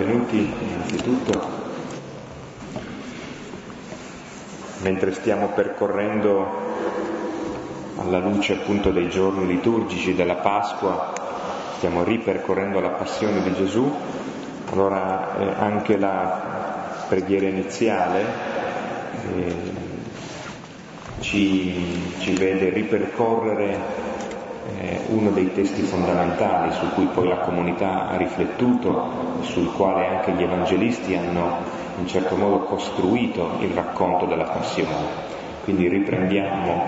benvenuti innanzitutto. Mentre stiamo percorrendo alla luce appunto dei giorni liturgici della Pasqua, stiamo ripercorrendo la passione di Gesù, allora eh, anche la preghiera iniziale eh, ci, ci vede ripercorrere eh, uno dei testi fondamentali su cui poi la comunità ha riflettuto sul quale anche gli evangelisti hanno in certo modo costruito il racconto della passione. Quindi riprendiamo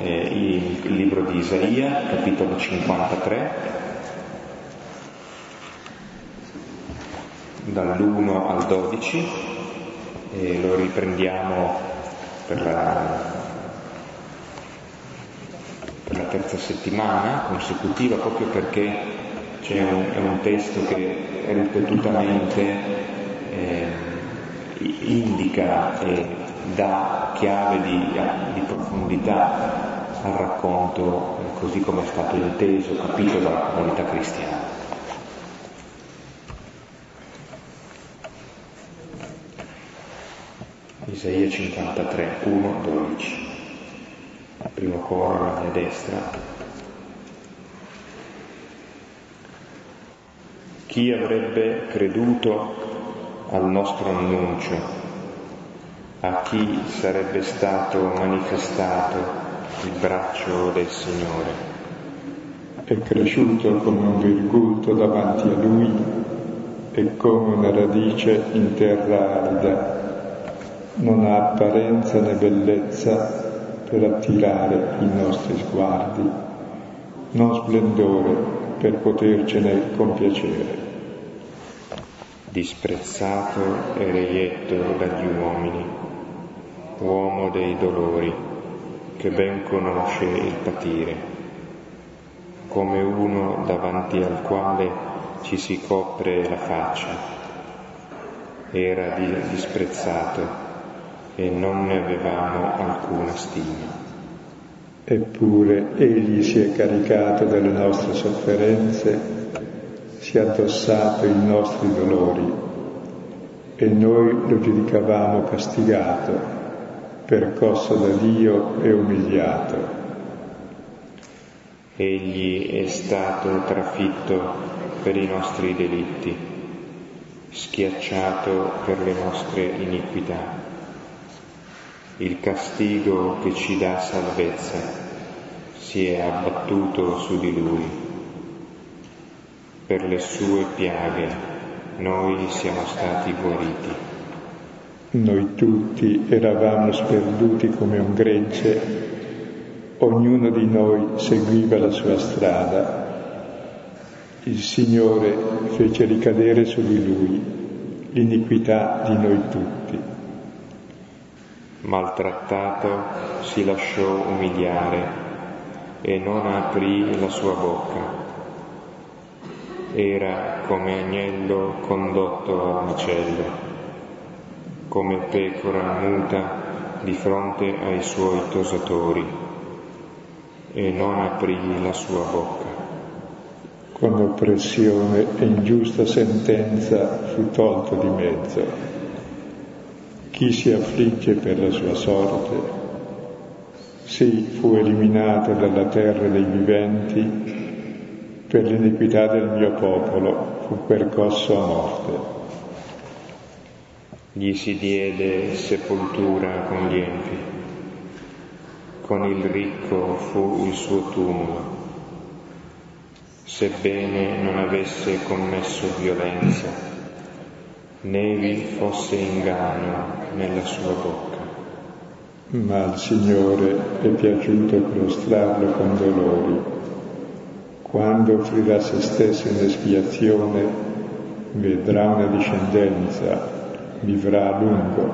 eh, il libro di Isaia, capitolo 53, dall'1 al 12, e lo riprendiamo per la per la terza settimana consecutiva proprio perché un, è un testo che ripetutamente eh, indica e dà chiave di, di profondità al racconto eh, così come è stato inteso, capito dalla comunità cristiana. Isaia 53, 1, 12 primo coro alla destra. Chi avrebbe creduto al nostro annuncio? A chi sarebbe stato manifestato il braccio del Signore? È cresciuto come un virgulto davanti a lui e come una radice in terra arida. Non ha apparenza né bellezza per attirare i nostri sguardi, non splendore per potercene compiacere. Disprezzato e reietto dagli uomini, uomo dei dolori, che ben conosce il patire, come uno davanti al quale ci si copre la faccia. Era disprezzato e non ne avevamo alcuna stima. Eppure Egli si è caricato delle nostre sofferenze, si è addossato i nostri dolori e noi lo giudicavamo castigato, percosso da Dio e umiliato. Egli è stato trafitto per i nostri delitti, schiacciato per le nostre iniquità il castigo che ci dà salvezza si è abbattuto su di lui. Per le sue piaghe noi siamo stati guariti. Noi tutti eravamo sperduti come un gregge, ognuno di noi seguiva la sua strada. Il Signore fece ricadere su di lui l'iniquità di noi tutti maltrattato, si lasciò umiliare e non aprì la sua bocca. Era come agnello condotto al macello, come pecora muta di fronte ai suoi tosatori, e non aprì la sua bocca. Con oppressione e ingiusta sentenza fu tolto di mezzo chi si affligge per la sua sorte, sì, fu eliminato dalla terra dei viventi, per l'iniquità del mio popolo fu percosso a morte. Gli si diede sepoltura con gli empi, con il ricco fu il suo tumulo, sebbene non avesse commesso violenza né vi fosse inganno nella sua bocca. Ma al Signore è piaciuto prostrarlo con dolori. Quando offrirà se stesso in espiazione, vedrà una discendenza, vivrà a lungo,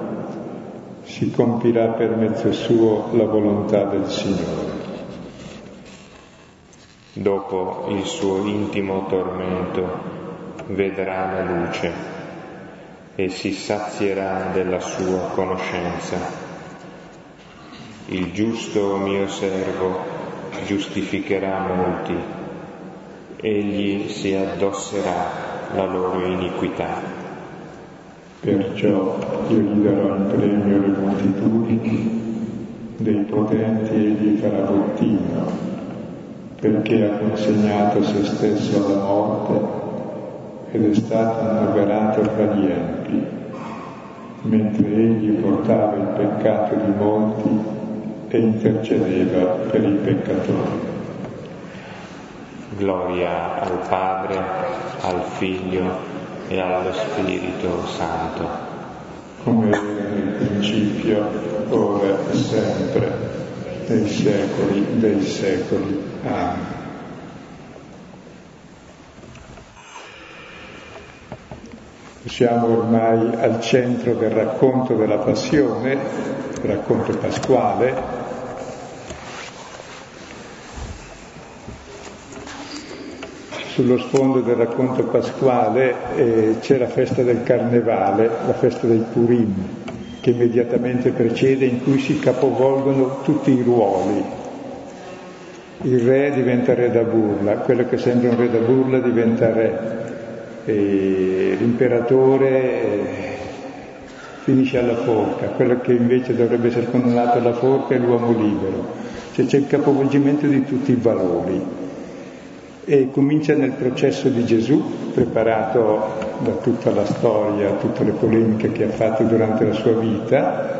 si compirà per mezzo suo la volontà del Signore. Dopo il suo intimo tormento vedrà la luce e si sazierà della sua conoscenza. Il giusto mio servo giustificherà molti, egli si addosserà la loro iniquità. Perciò io gli darò in premio le moltitudini, dei potenti egli farà bottino, perché ha consegnato se stesso alla morte ed è stato annoverato fra gli empi, mentre egli portava il peccato di molti e intercedeva per i peccatori. Gloria al Padre, al Figlio e allo Spirito Santo. Come era nel principio, ora e sempre, nei secoli dei secoli. Amen. Siamo ormai al centro del racconto della passione, il racconto pasquale, sullo sfondo del racconto pasquale eh, c'è la festa del carnevale, la festa del Purim, che immediatamente precede, in cui si capovolgono tutti i ruoli. Il re diventa re da burla, quello che sembra un re da burla diventa re, e l'imperatore eh, finisce alla forca, quello che invece dovrebbe essere condannato alla forca è l'uomo libero. Cioè c'è il capovolgimento di tutti i valori e comincia nel processo di Gesù, preparato da tutta la storia, tutte le polemiche che ha fatto durante la sua vita,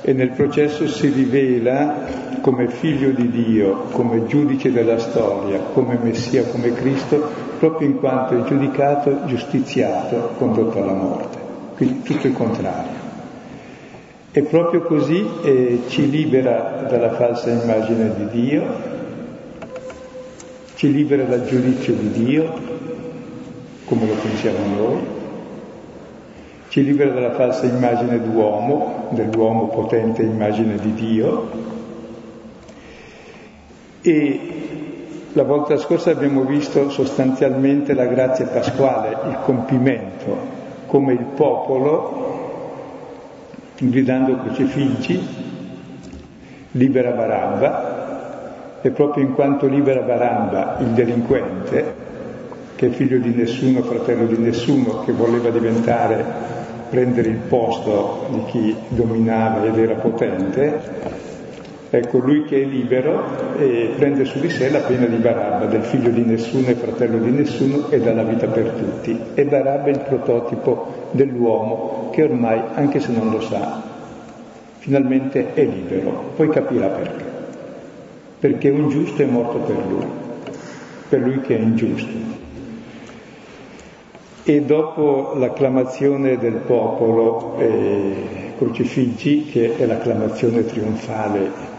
e nel processo si rivela come figlio di Dio, come giudice della storia, come Messia, come Cristo, proprio in quanto è giudicato, giustiziato, condotto alla morte. Quindi tutto il contrario. E proprio così eh, ci libera dalla falsa immagine di Dio, ci libera dal giudizio di Dio, come lo pensiamo noi, ci libera dalla falsa immagine d'uomo, dell'uomo potente immagine di Dio. E la volta scorsa abbiamo visto sostanzialmente la grazia pasquale, il compimento, come il popolo, gridando crocifiggi, libera Barabba, e proprio in quanto libera Barabba, il delinquente, che è figlio di nessuno, fratello di nessuno, che voleva diventare, prendere il posto di chi dominava ed era potente, ecco lui che è libero e prende su di sé la pena di Barabba, del figlio di nessuno e fratello di nessuno e dà la vita per tutti. E Barabba è il prototipo dell'uomo che ormai, anche se non lo sa, finalmente è libero, poi capirà perché perché un giusto è morto per lui, per lui che è ingiusto. E dopo l'acclamazione del popolo eh, crocifiggi, che è l'acclamazione trionfale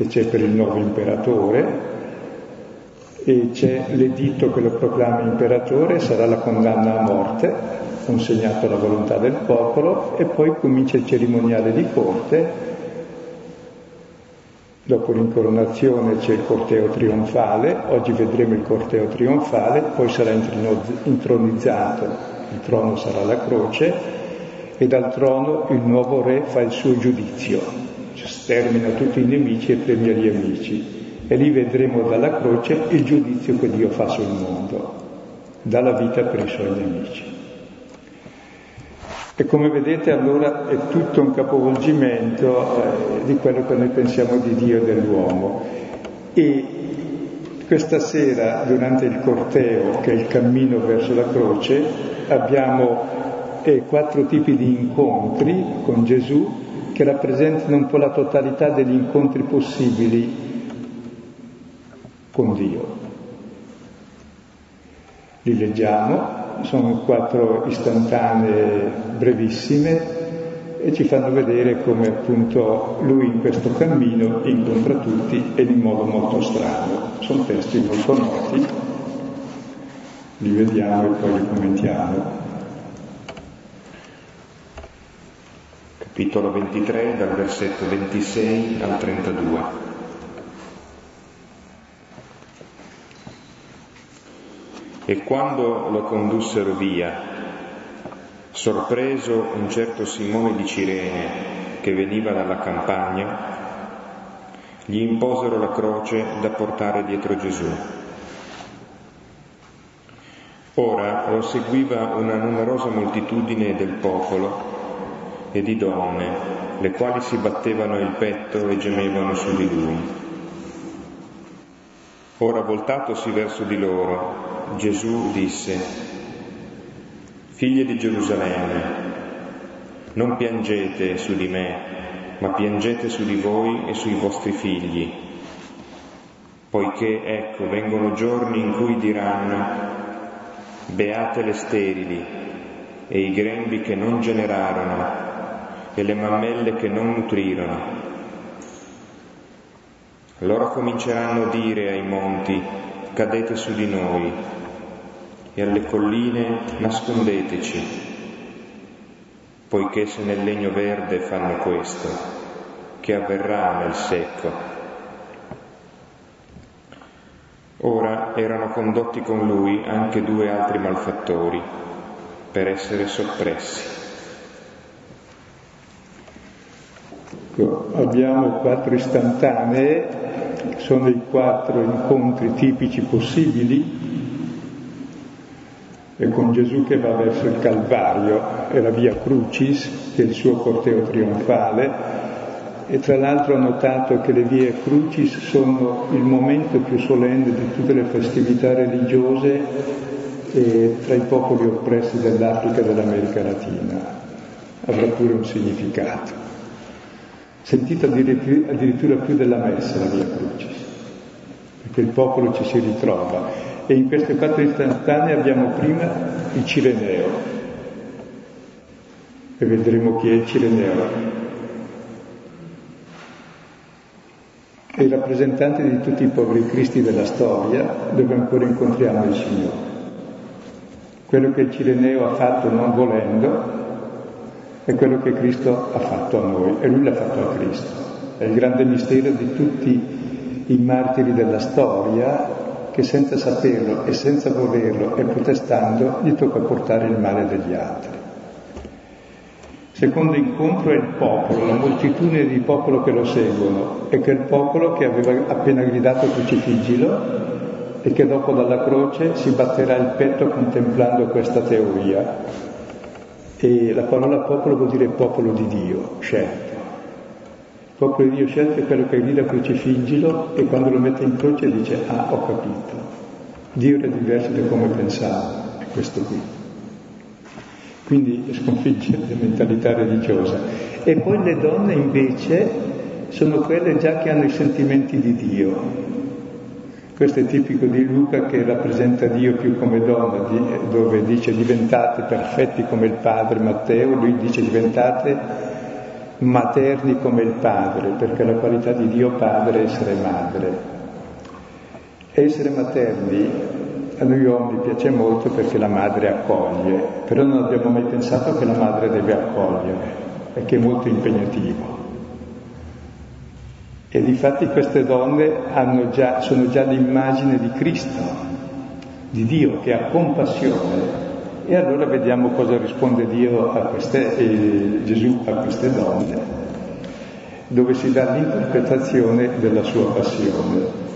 che c'è per il nuovo imperatore, e c'è l'editto che lo proclama imperatore, sarà la condanna a morte, consegnato alla volontà del popolo, e poi comincia il cerimoniale di corte. Dopo l'incoronazione c'è il corteo trionfale, oggi vedremo il corteo trionfale, poi sarà intronizzato, il trono sarà la croce e dal trono il nuovo re fa il suo giudizio, stermina tutti i nemici e premia gli amici. E lì vedremo dalla croce il giudizio che Dio fa sul mondo, dà la vita per i suoi nemici. E come vedete allora è tutto un capovolgimento eh, di quello che noi pensiamo di Dio e dell'uomo. E questa sera, durante il corteo, che è il cammino verso la croce, abbiamo eh, quattro tipi di incontri con Gesù che rappresentano un po' la totalità degli incontri possibili con Dio. Li leggiamo sono quattro istantanee brevissime e ci fanno vedere come appunto lui in questo cammino incontra tutti e in modo molto strano. Sono testi molto noti, li vediamo e poi li commentiamo. Capitolo 23 dal versetto 26 al 32. E quando lo condussero via, sorpreso un certo Simone di Cirene che veniva dalla campagna, gli imposero la croce da portare dietro Gesù. Ora lo seguiva una numerosa moltitudine del popolo e di donne, le quali si battevano il petto e gemevano su di lui. Ora voltatosi verso di loro, Gesù disse, Figlie di Gerusalemme, non piangete su di me, ma piangete su di voi e sui vostri figli, poiché ecco vengono giorni in cui diranno, beate le sterili e i grembi che non generarono e le mammelle che non nutrirono. Allora cominceranno a dire ai monti, cadete su di noi, e alle colline nascondeteci, poiché se nel legno verde fanno questo, che avverrà nel secco. Ora erano condotti con lui anche due altri malfattori per essere soppressi. Ecco, abbiamo quattro istantanee, sono i quattro incontri tipici possibili, e con Gesù che va verso il Calvario e la via Crucis, che è il suo corteo trionfale, e tra l'altro ho notato che le vie Crucis sono il momento più solenne di tutte le festività religiose eh, tra i popoli oppressi dell'Africa e dell'America Latina. Avrà pure un significato sentito addirittura più della messa la via Crucis, perché il popolo ci si ritrova. E in queste quattro istantanee abbiamo prima il Cireneo, e vedremo chi è il Cireneo. È il rappresentante di tutti i poveri cristi della storia, dove ancora incontriamo il Signore. Quello che il Cireneo ha fatto non volendo, è quello che Cristo ha fatto a noi e lui l'ha fatto a Cristo. È il grande mistero di tutti i martiri della storia che senza saperlo e senza volerlo e protestando gli tocca portare il male degli altri. Secondo incontro è il popolo, la moltitudine di popolo che lo seguono e quel popolo che aveva appena gridato crucifiggilo e che dopo dalla croce si batterà il petto contemplando questa teoria e la parola popolo vuol dire popolo di Dio, scelto. Il popolo di Dio scelto è quello che grida crucifiggilo e quando lo mette in croce dice ah ho capito, Dio era diverso da come pensavo, è questo qui. Quindi sconfigge la mentalità religiosa. E poi le donne invece sono quelle già che hanno i sentimenti di Dio, questo è tipico di Luca che rappresenta Dio più come donna, dove dice diventate perfetti come il padre Matteo, lui dice diventate materni come il padre, perché la qualità di Dio padre è essere madre. Essere materni a noi uomini piace molto perché la madre accoglie, però non abbiamo mai pensato che la madre deve accogliere, perché è molto impegnativo. E difatti queste donne già, sono già l'immagine di Cristo, di Dio che ha compassione. E allora vediamo cosa risponde Dio a queste, eh, Gesù a queste donne, dove si dà l'interpretazione della sua passione.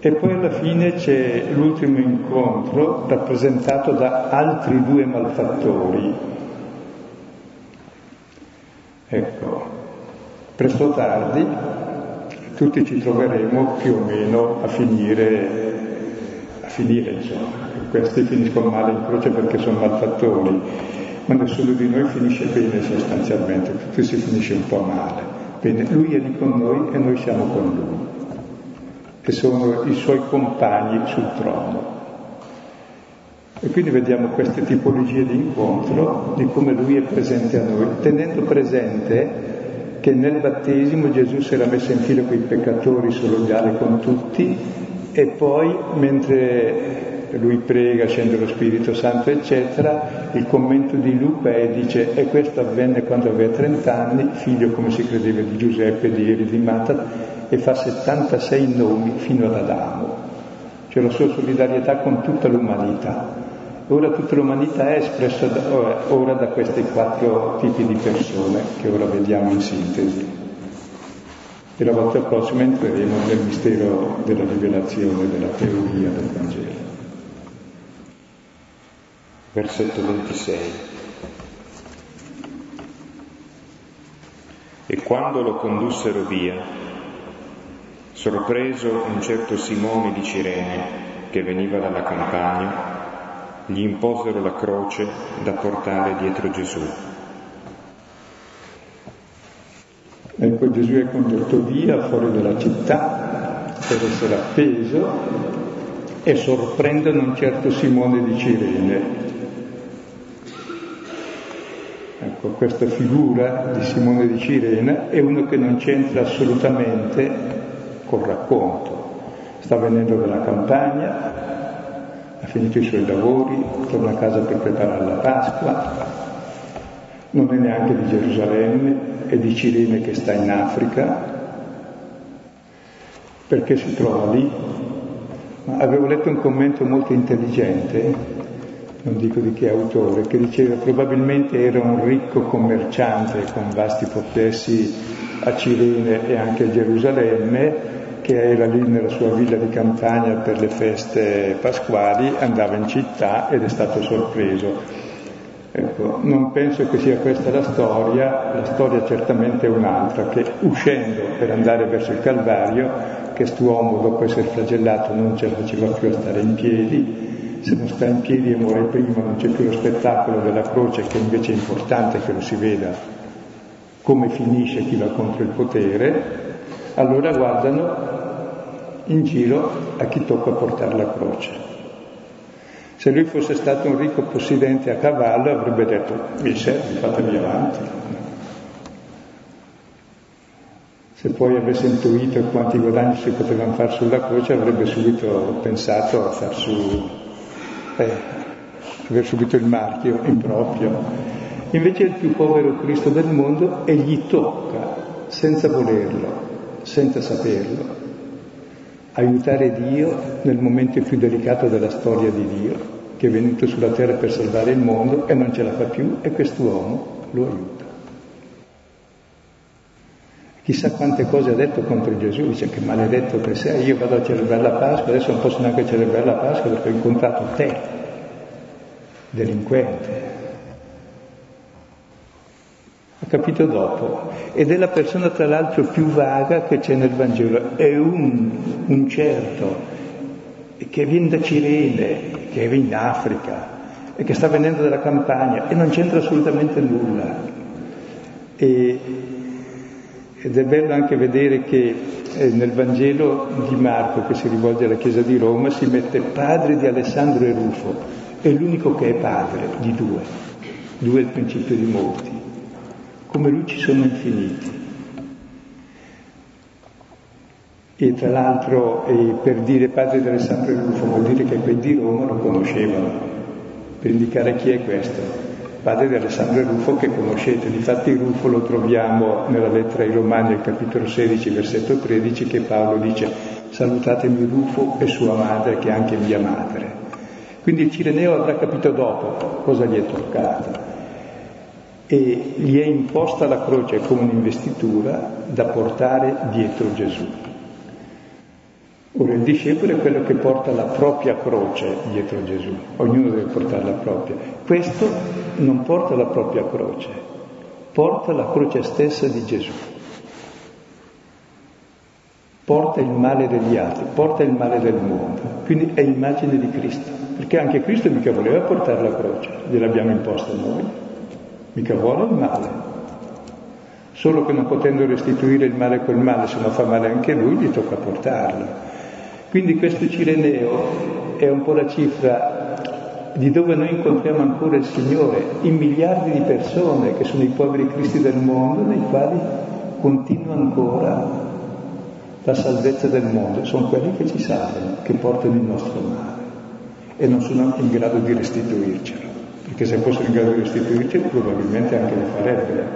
E poi alla fine c'è l'ultimo incontro rappresentato da altri due malfattori. Ecco, presto tardi tutti ci troveremo più o meno a finire, a finire insomma. Questi finiscono male in croce perché sono malfattori, ma nessuno di noi finisce bene sostanzialmente, tutti si finisce un po' male. Bene, lui è lì con noi e noi siamo con lui. E sono i suoi compagni sul trono. E quindi vediamo queste tipologie di incontro, di come lui è presente a noi, tenendo presente che nel battesimo Gesù si era messo in fila con i peccatori solidale con tutti e poi mentre lui prega, scende lo Spirito Santo, eccetera, il commento di Luca è, dice, e questo avvenne quando aveva 30 anni, figlio come si credeva di Giuseppe, di Eri, di Matat, e fa 76 nomi fino ad Adamo. Cioè la sua solidarietà con tutta l'umanità. Ora tutta l'umanità è espressa da, ora da questi quattro tipi di persone che ora vediamo in sintesi. E la volta prossima entreremo nel mistero della rivelazione, della teoria del Vangelo. versetto 26. E quando lo condussero via, sorpreso un certo Simone di Cirene che veniva dalla campagna, gli imposero la croce da portare dietro Gesù. Ecco Gesù è condotto via fuori dalla città per essere appeso e sorprendono un certo Simone di Cirene. Ecco, questa figura di Simone di Cirene è uno che non c'entra assolutamente col racconto. Sta venendo dalla campagna, ha finito i suoi lavori, torna a casa per preparare la Pasqua, non è neanche di Gerusalemme, è di Cirene che sta in Africa, perché si trova lì. Ma avevo letto un commento molto intelligente, non dico di che autore, che diceva probabilmente era un ricco commerciante con vasti possessi a Cirene e anche a Gerusalemme, che era lì nella sua villa di campagna per le feste pasquali, andava in città ed è stato sorpreso. Ecco, non penso che sia questa la storia, la storia certamente è un'altra, che uscendo per andare verso il Calvario, quest'uomo dopo essere flagellato non ce la faceva più a stare in piedi, se non sta in piedi e muore prima non c'è più lo spettacolo della croce che invece è importante che lo si veda come finisce chi va contro il potere, allora guardano in giro a chi tocca portare la croce. Se lui fosse stato un ricco possidente a cavallo avrebbe detto mi serve, fatevi avanti. Se poi avesse intuito quanti guadagni si potevano fare sulla croce avrebbe subito pensato a far su, eh, aver subito il marchio improprio. Invece il più povero Cristo del mondo e gli tocca senza volerlo, senza saperlo aiutare Dio nel momento più delicato della storia di Dio, che è venuto sulla terra per salvare il mondo e non ce la fa più e quest'uomo lo aiuta. Chissà quante cose ha detto contro Gesù, dice che maledetto che sei, io vado a celebrare la Pasqua, adesso non posso neanche celebrare la Pasqua perché ho incontrato te, delinquente, ha capito dopo. Ed è la persona tra l'altro più vaga che c'è nel Vangelo, è un, un certo che viene da Cirene, che è in Africa e che sta venendo dalla campagna e non c'entra assolutamente nulla. E, ed è bello anche vedere che eh, nel Vangelo di Marco, che si rivolge alla Chiesa di Roma, si mette padre di Alessandro e Rufo, è l'unico che è padre di due, due è il principio di molti come lui ci sono infiniti. E tra l'altro eh, per dire padre di Alessandro Rufo vuol dire che quelli di Roma lo conoscevano, per indicare chi è questo, padre di Alessandro Rufo che conoscete, difatti Rufo lo troviamo nella lettera ai Romani al capitolo 16 versetto 13 che Paolo dice salutatemi Rufo e sua madre che è anche mia madre. Quindi il Cireneo avrà capito dopo cosa gli è toccato e gli è imposta la croce come un'investitura da portare dietro Gesù. Ora il discepolo è quello che porta la propria croce dietro Gesù, ognuno deve portare la propria. Questo non porta la propria croce, porta la croce stessa di Gesù. Porta il male degli altri, porta il male del mondo. Quindi è immagine di Cristo, perché anche Cristo mica voleva portare la croce, gliel'abbiamo imposta noi mica vuole il male. Solo che non potendo restituire il male col male, se non fa male anche lui, gli tocca portarlo. Quindi questo Cireneo è un po' la cifra di dove noi incontriamo ancora il Signore, in miliardi di persone che sono i poveri cristi del mondo, nei quali continua ancora la salvezza del mondo. Sono quelli che ci salvano, che portano il nostro male e non sono in grado di restituircelo perché se fossero in grado di restituirci probabilmente anche lo farebbero.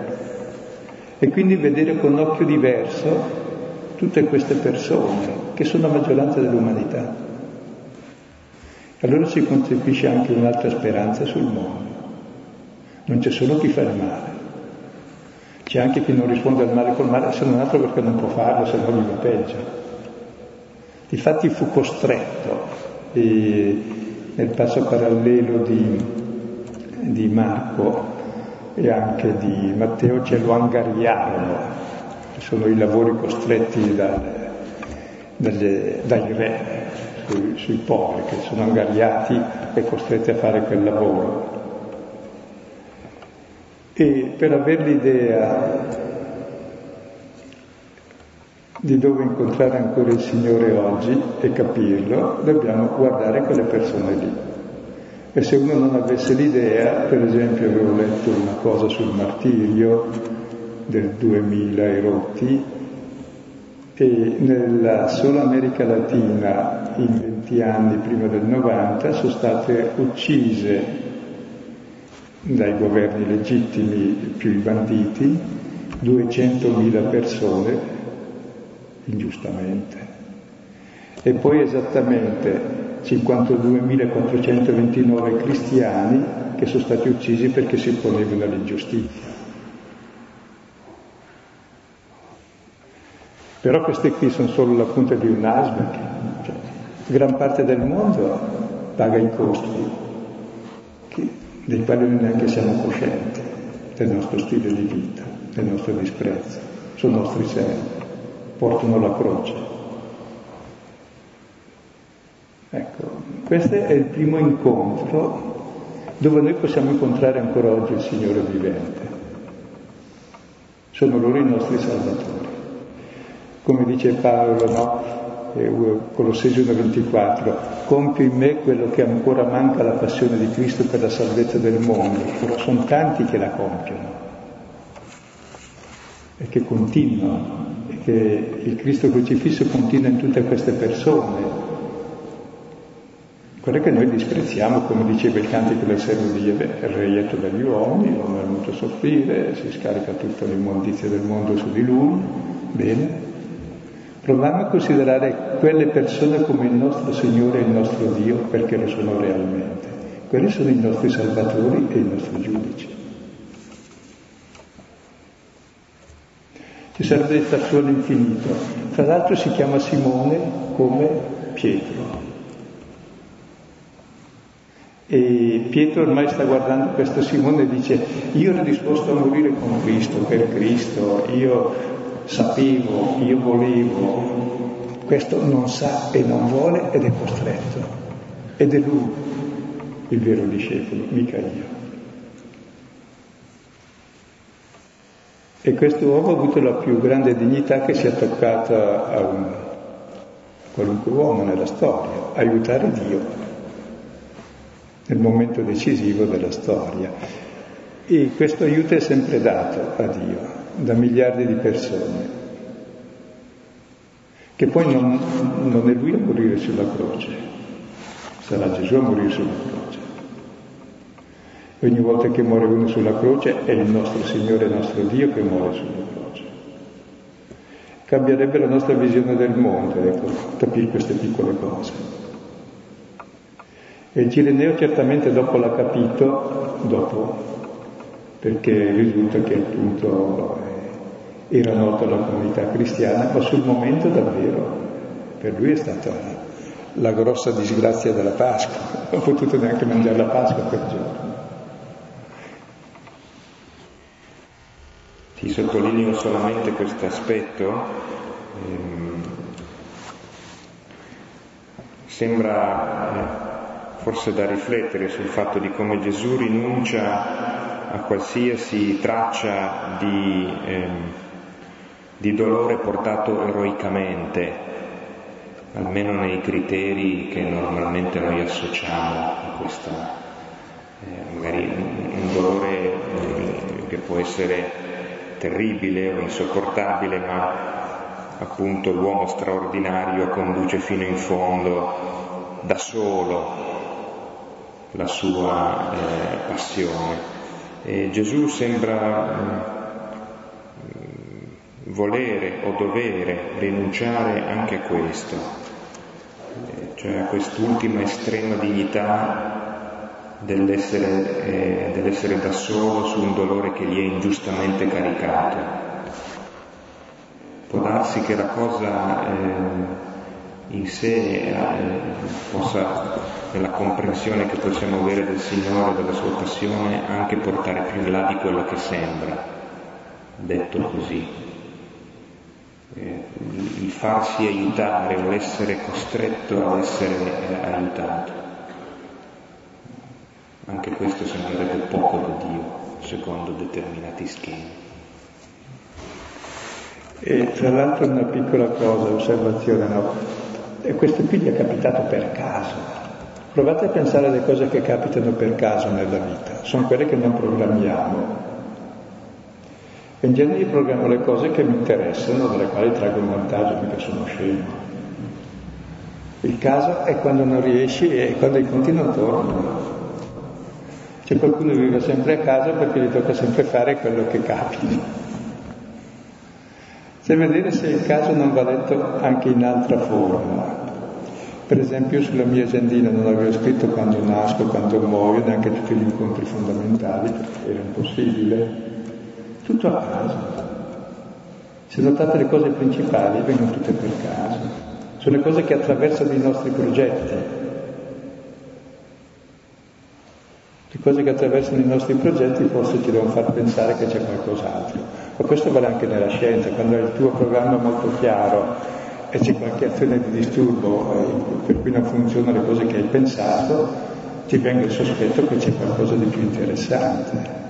E quindi vedere con occhio diverso tutte queste persone che sono la maggioranza dell'umanità. Allora si concepisce anche un'altra speranza sul mondo. Non c'è solo chi fa il male, c'è anche chi non risponde al male col male, se non altro perché non può farlo, se no gli va peggio. Difatti fu costretto eh, nel passo parallelo di di Marco e anche di Matteo ce lo angariarono, sono i lavori costretti dalle, dalle, dai re sui, sui poveri che sono angariati e costretti a fare quel lavoro. E per avere l'idea di dove incontrare ancora il Signore oggi e capirlo, dobbiamo guardare quelle persone lì. E se uno non avesse l'idea, per esempio avevo letto una cosa sul martirio del 2000 e rotti, e nella sola America Latina in 20 anni prima del 90 sono state uccise dai governi legittimi più i banditi 200.000 persone ingiustamente. E poi esattamente 52.429 cristiani che sono stati uccisi perché si opponevano all'ingiustizia. Però queste qui sono solo la punta di un iceberg. Cioè, gran parte del mondo paga i costi che, dei quali noi neanche siamo coscienti del nostro stile di vita, del nostro disprezzo. Sono nostri servi, portano la croce. Ecco, questo è il primo incontro dove noi possiamo incontrare ancora oggi il Signore vivente. Sono loro i nostri salvatori come dice Paolo, no? Colossesi 1.24, compio in me quello che ancora manca alla passione di Cristo per la salvezza del mondo, però sono tanti che la compiono e che continuano, e che il Cristo crocifisso continua in tutte queste persone. Quelle che noi disprezziamo, come diceva il cantico del servo di Yahweh, è reietto dagli uomini, l'uomo è venuto a soffrire, si scarica tutta l'immondizia del mondo su di lui, bene, Proviamo a considerare quelle persone come il nostro Signore e il nostro Dio perché lo sono realmente. Quelli sono i nostri salvatori e i nostri giudici. Ci sarebbe da stare su all'infinito. Tra l'altro si chiama Simone come Pietro. E Pietro ormai sta guardando questo Simone e dice, io ero disposto a morire con Cristo, per Cristo, io sapevo, io volevo, questo non sa e non vuole ed è costretto. Ed è lui il vero discepolo, mica io. E questo uomo ha avuto la più grande dignità che sia toccata a un qualunque uomo nella storia, aiutare Dio nel momento decisivo della storia. E questo aiuto è sempre dato a Dio da miliardi di persone, che poi non, non è lui a morire sulla croce, sarà Gesù a morire sulla croce. Ogni volta che muore uno sulla croce è il nostro Signore, il nostro Dio che muore sulla croce. Cambierebbe la nostra visione del mondo, ecco, capire queste piccole cose. E il Cireneo certamente dopo l'ha capito, dopo, perché risulta che appunto era noto alla comunità cristiana, ma sul momento davvero per lui è stata la grossa disgrazia della Pasqua, non ho potuto neanche mangiare la Pasqua quel giorno. Ti sottolineo solamente questo aspetto. Ehm, sembra eh, forse da riflettere sul fatto di come Gesù rinuncia a qualsiasi traccia di ehm, di dolore portato eroicamente, almeno nei criteri che normalmente noi associamo a questo, eh, magari un dolore eh, che può essere terribile o insopportabile, ma appunto l'uomo straordinario conduce fino in fondo da solo la sua eh, passione. E Gesù sembra volere o dovere rinunciare anche a questo, eh, cioè a quest'ultima estrema dignità dell'essere, eh, dell'essere da solo su un dolore che gli è ingiustamente caricato. Può darsi che la cosa eh, in sé eh, possa, nella comprensione che possiamo avere del Signore, della sua passione, anche portare più in là di quello che sembra, detto così. Eh, il farsi aiutare o l'essere costretto ad essere eh, aiutato. Anche questo sembrerebbe poco da Dio, secondo determinati schemi. E tra l'altro una piccola cosa, osservazione, no? E questo qui gli è capitato per caso. Provate a pensare alle cose che capitano per caso nella vita, sono quelle che non programmiamo. In genere io programmo le cose che mi interessano, dalle quali traggo un vantaggio, mica sono scemo. Il caso è quando non riesci e quando i conti non tornano. C'è qualcuno che vive sempre a casa perché gli tocca sempre fare quello che capita. C'è vedere se il caso non va letto anche in altra forma. Per esempio sulla mia agendina non avevo scritto quando nasco, quando muoio, neanche tutti gli incontri fondamentali, era impossibile. Tutto a caso. Se notate le cose principali vengono tutte per caso. Sono le cose che attraversano i nostri progetti. Le cose che attraversano i nostri progetti forse ci devono far pensare che c'è qualcos'altro. Ma questo vale anche nella scienza, quando hai il tuo programma molto chiaro e c'è qualche azione di disturbo eh, per cui non funzionano le cose che hai pensato, ti venga il sospetto che c'è qualcosa di più interessante.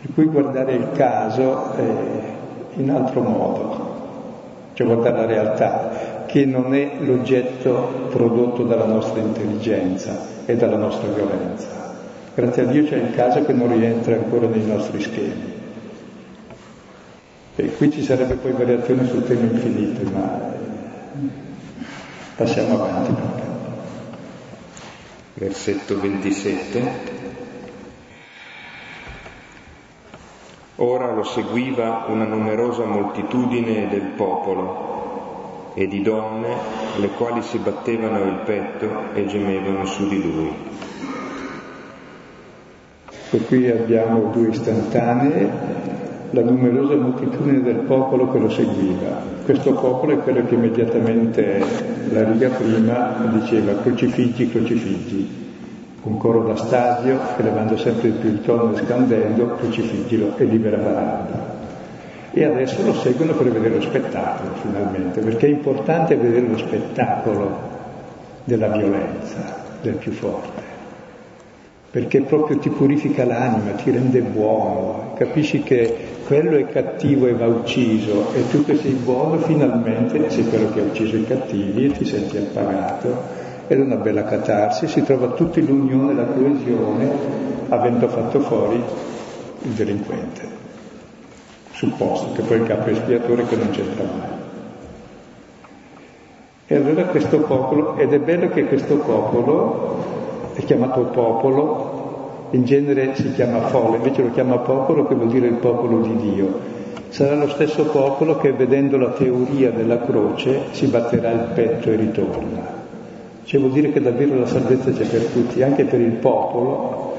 Per cui guardare il caso eh, in altro modo, cioè guardare la realtà, che non è l'oggetto prodotto dalla nostra intelligenza e dalla nostra violenza. Grazie a Dio c'è il caso che non rientra ancora nei nostri schemi. E qui ci sarebbe poi variazione sul tema infinito, ma passiamo avanti. Versetto 27. Ora lo seguiva una numerosa moltitudine del popolo e di donne, le quali si battevano il petto e gemevano su di lui. E qui abbiamo due istantanee la numerosa moltitudine del popolo che lo seguiva. Questo popolo è quello che immediatamente la riga prima diceva crocifiggi, crocifiggi, un coro da stadio, elevando sempre di più il tono e scandendo, crocifiggilo e libera Barabba. E adesso lo seguono per vedere lo spettacolo finalmente, perché è importante vedere lo spettacolo della violenza, del più forte perché proprio ti purifica l'anima, ti rende buono, capisci che quello è cattivo e va ucciso e tu che sei buono finalmente sei quello che ha ucciso i cattivi e ti senti appagato. Ed è una bella catarsi, si trova tutta l'unione, la coesione, avendo fatto fuori il delinquente, supposto che poi il capo espiatore che non c'entra mai. E allora questo popolo, ed è bello che questo popolo è chiamato popolo, in genere si chiama folle, invece lo chiama popolo che vuol dire il popolo di Dio. Sarà lo stesso popolo che vedendo la teoria della croce si batterà il petto e ritorna. Cioè vuol dire che davvero la salvezza c'è per tutti, anche per il popolo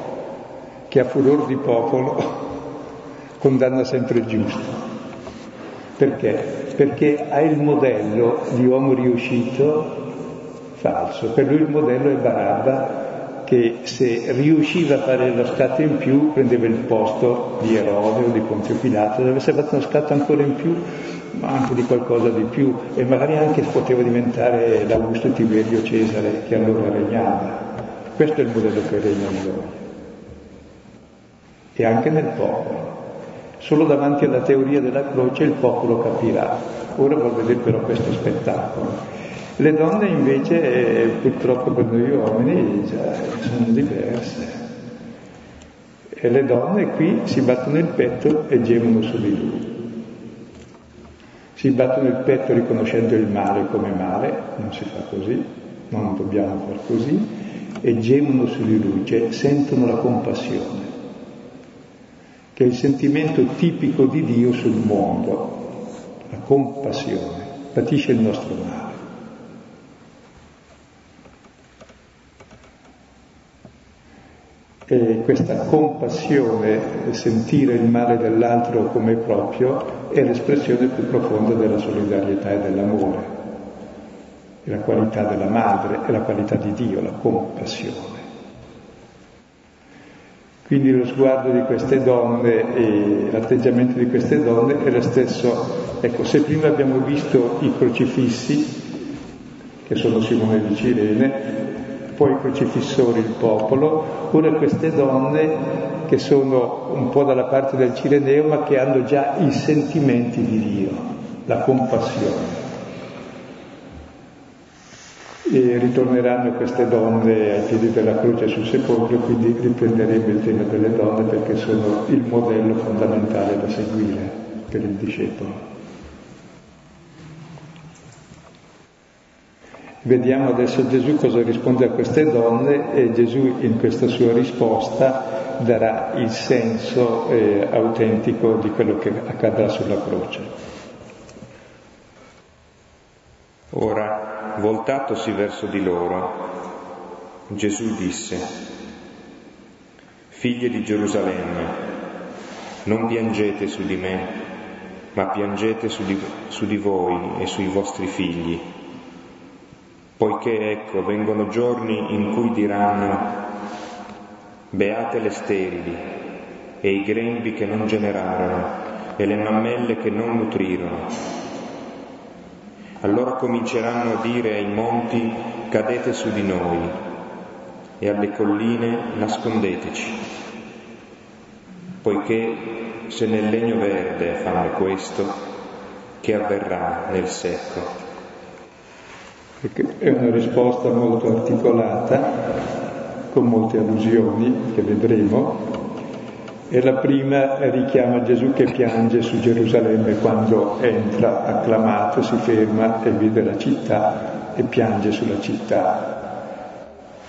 che a furor di popolo condanna sempre il giusto. Perché? Perché ha il modello di uomo riuscito falso. Per lui il modello è Barabba che se riusciva a fare lo scatto in più prendeva il posto di Erode o di Ponzio Pilato, se avesse fatto uno scatto ancora in più, ma anche di qualcosa di più, e magari anche poteva diventare l'Augusto Tiberio Cesare che allora regnava. Questo è il modello che regna in noi. E anche nel popolo. Solo davanti alla teoria della croce il popolo capirà. Ora vuol vedere però questo spettacolo. Le donne invece, eh, purtroppo per noi uomini, sono diverse. E le donne qui si battono il petto e gemono su di lui. Si battono il petto riconoscendo il male come male, non si fa così, non dobbiamo far così, e gemono su di lui, cioè sentono la compassione, che è il sentimento tipico di Dio sul mondo, la compassione, patisce il nostro male. E questa compassione, sentire il male dell'altro come proprio, è l'espressione più profonda della solidarietà e dell'amore. è la qualità della madre, è la qualità di Dio, la compassione. Quindi lo sguardo di queste donne e l'atteggiamento di queste donne è lo stesso. Ecco, se prima abbiamo visto i crocifissi, che sono Simone di Cirene, poi i crocifissori, il popolo, ora queste donne che sono un po' dalla parte del Cireneo ma che hanno già i sentimenti di Dio, la compassione e ritorneranno queste donne ai piedi della croce sul sepolcro, quindi riprenderemo il tema delle donne perché sono il modello fondamentale da seguire per il discepolo. Vediamo adesso Gesù cosa risponde a queste donne e Gesù in questa sua risposta darà il senso eh, autentico di quello che accadrà sulla croce. Ora voltatosi verso di loro, Gesù disse, Figlie di Gerusalemme, non piangete su di me, ma piangete su di, su di voi e sui vostri figli, poiché ecco vengono giorni in cui diranno, beate le sterili e i grembi che non generarono e le mammelle che non nutrirono allora cominceranno a dire ai monti cadete su di noi e alle colline nascondeteci, poiché se nel legno verde fanno questo, che avverrà nel secco? È una risposta molto articolata, con molte allusioni che vedremo, e la prima richiama Gesù che piange su Gerusalemme quando entra acclamato, si ferma e vede la città e piange sulla città.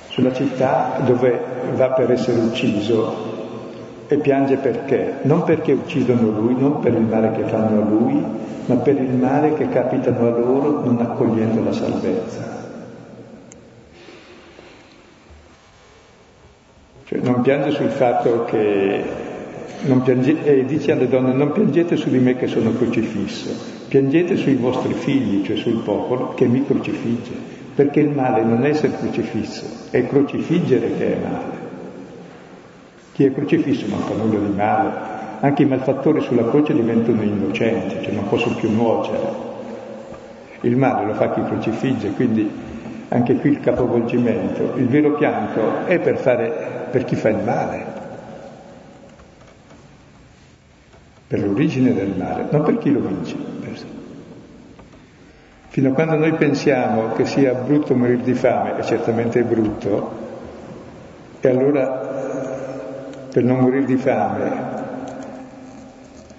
Sulla città dove va per essere ucciso e piange perché? Non perché uccidono lui, non per il male che fanno a lui, ma per il male che capitano a loro non accogliendo la salvezza. Cioè non piange sul fatto che Piange, e dice alle donne non piangete su di me che sono crocifisso, piangete sui vostri figli, cioè sul popolo che mi crocifigge, perché il male non è essere crocifisso, è crocifiggere che è male. Chi è crocifisso non fa nulla di male, anche i malfattori sulla croce diventano innocenti, cioè non possono più nuocere. Il male lo fa chi crocifigge, quindi anche qui il capovolgimento. Il vero pianto è per, fare, per chi fa il male, per l'origine del male, non per chi lo vince. Fino a quando noi pensiamo che sia brutto morire di fame, e certamente è brutto, e allora per non morire di fame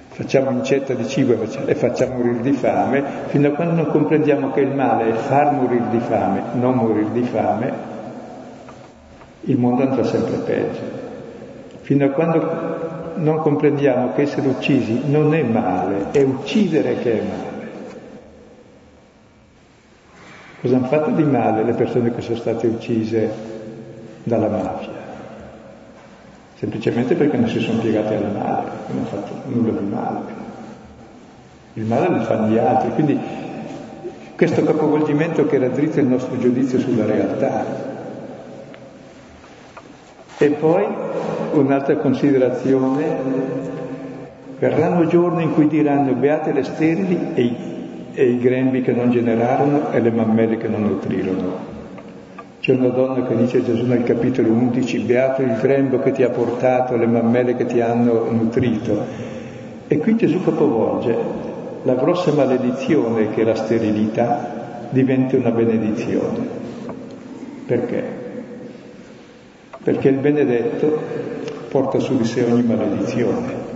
facciamo incetta di cibo e facciamo morire di fame, fino a quando non comprendiamo che il male è far morire di fame, non morire di fame, il mondo andrà sempre peggio. Fino a quando non comprendiamo che essere uccisi non è male, è uccidere che è male. Cosa hanno fatto di male le persone che sono state uccise dalla mafia? Semplicemente perché non si sono piegate al male, non hanno fatto nulla di male. Il male lo fanno gli altri, quindi questo capovolgimento che raddrizza il nostro giudizio sulla realtà. E poi un'altra considerazione, verranno giorni in cui diranno beate le sterili e i, e i grembi che non generarono e le mammelle che non nutrirono. C'è una donna che dice a Gesù nel capitolo 11, beato il grembo che ti ha portato, le mammelle che ti hanno nutrito. E qui Gesù capovolge la grossa maledizione che è la sterilità diventa una benedizione. Perché? Perché il benedetto porta su di sé ogni maledizione.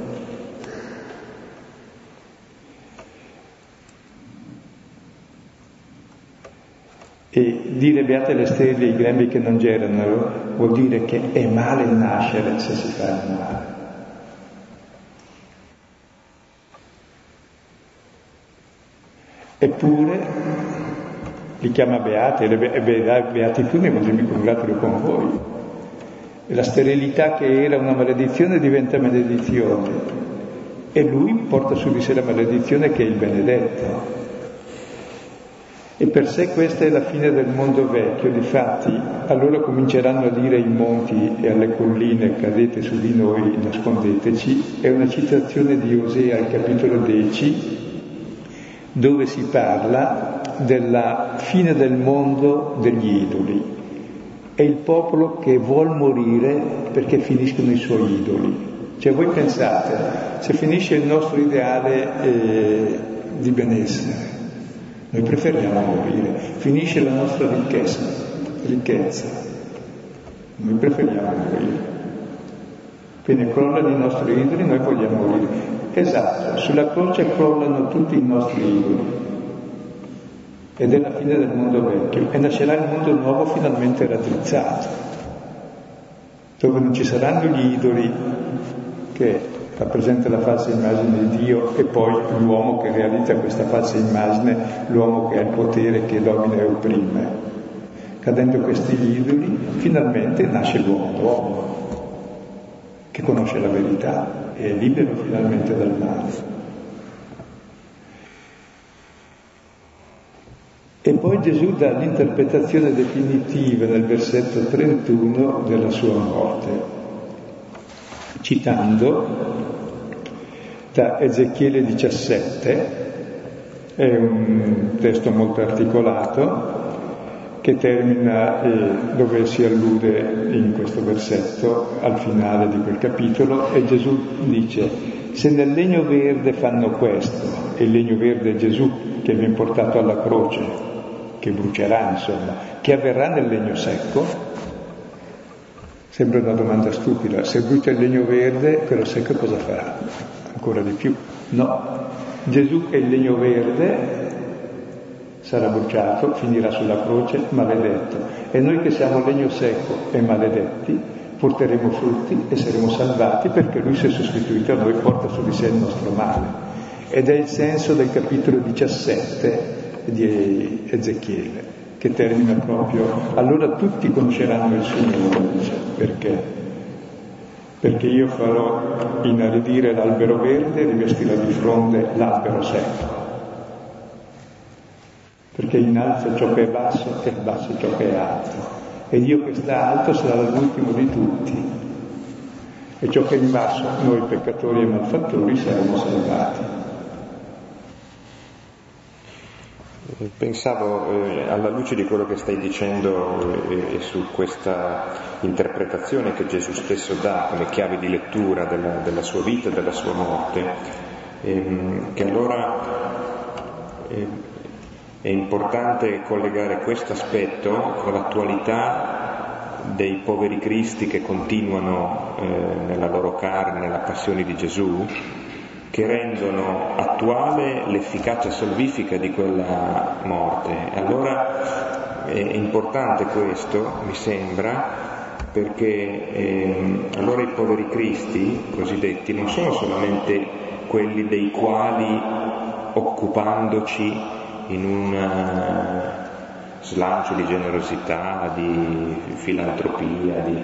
E dire beate le stelle i grembi che non gerano vuol dire che è male nascere se si fa il male. Eppure li chiama beati, e beatitudine vuol dire mi congratulo con voi. La sterilità che era una maledizione diventa maledizione e lui porta su di sé la maledizione che è il benedetto. E per sé questa è la fine del mondo vecchio, difatti allora cominceranno a dire ai monti e alle colline cadete su di noi, nascondeteci, è una citazione di Osea al capitolo 10, dove si parla della fine del mondo degli idoli. È il popolo che vuol morire perché finiscono i suoi idoli. Cioè voi pensate, se finisce il nostro ideale eh, di benessere, noi preferiamo morire, finisce la nostra ricchezza, ricchezza, noi preferiamo morire. Quindi crollano i nostri idoli, noi vogliamo morire. Esatto, sulla croce crollano tutti i nostri idoli. Ed è la fine del mondo vecchio e nascerà il mondo nuovo finalmente raddrizzato, dove non ci saranno gli idoli che rappresenta la falsa immagine di Dio e poi l'uomo che realizza questa falsa immagine, l'uomo che ha il potere, che domina e opprime. Cadendo questi idoli, finalmente nasce l'uomo, l'uomo che conosce la verità e è libero finalmente dal male. E poi Gesù dà l'interpretazione definitiva nel versetto 31 della sua morte citando da Ezechiele 17, è un testo molto articolato che termina eh, dove si allude in questo versetto al finale di quel capitolo e Gesù dice se nel legno verde fanno questo e il legno verde è Gesù che viene portato alla croce che brucerà insomma che avverrà nel legno secco Sembra una domanda stupida, se brucia il legno verde, quello secco cosa farà? Ancora di più. No, Gesù è il legno verde, sarà bruciato, finirà sulla croce, maledetto. E noi che siamo legno secco e maledetti, porteremo frutti e saremo salvati perché lui si è sostituito a noi, porta su di sé il nostro male. Ed è il senso del capitolo 17 di Ezechiele che termina proprio, allora tutti conosceranno il Signore, perché? Perché io farò inaridire l'albero verde e rivestirò di fronte l'albero secco. Perché innalza ciò che è basso e abbasso ciò che è alto. E Dio che sta alto sarà l'ultimo di tutti. E ciò che è in basso, noi peccatori e malfattori, saremo salvati. Pensavo eh, alla luce di quello che stai dicendo eh, e su questa interpretazione che Gesù stesso dà come chiave di lettura della, della sua vita e della sua morte, ehm, che allora eh, è importante collegare questo aspetto con l'attualità dei poveri cristi che continuano eh, nella loro carne, nella passione di Gesù, che rendono attuale l'efficacia salvifica di quella morte. Allora è importante questo, mi sembra, perché eh, allora i poveri cristi cosiddetti non sono solamente quelli dei quali occupandoci in un uh, slancio di generosità, di filantropia, di,